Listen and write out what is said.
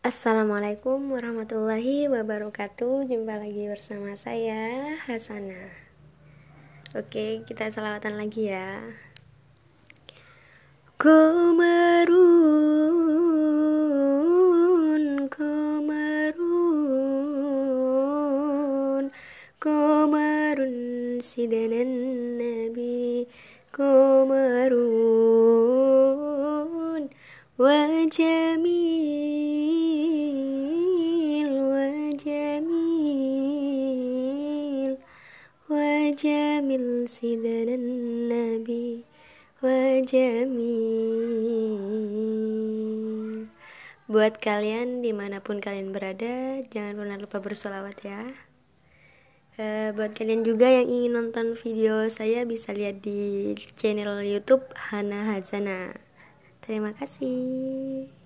Assalamualaikum warahmatullahi wabarakatuh. Jumpa lagi bersama saya Hasana. Oke kita selawatan lagi ya. Komarun Komarun Komarun Sidanan Nabi Komarun Wajami jamil nabi wa jamil Buat kalian di mana pun kalian berada Jangan pernah lupa bersolawat ya. E, Buat kalian juga yang ingin nonton video saya Bisa lihat di channel youtube Hana Hazana. Terima kasih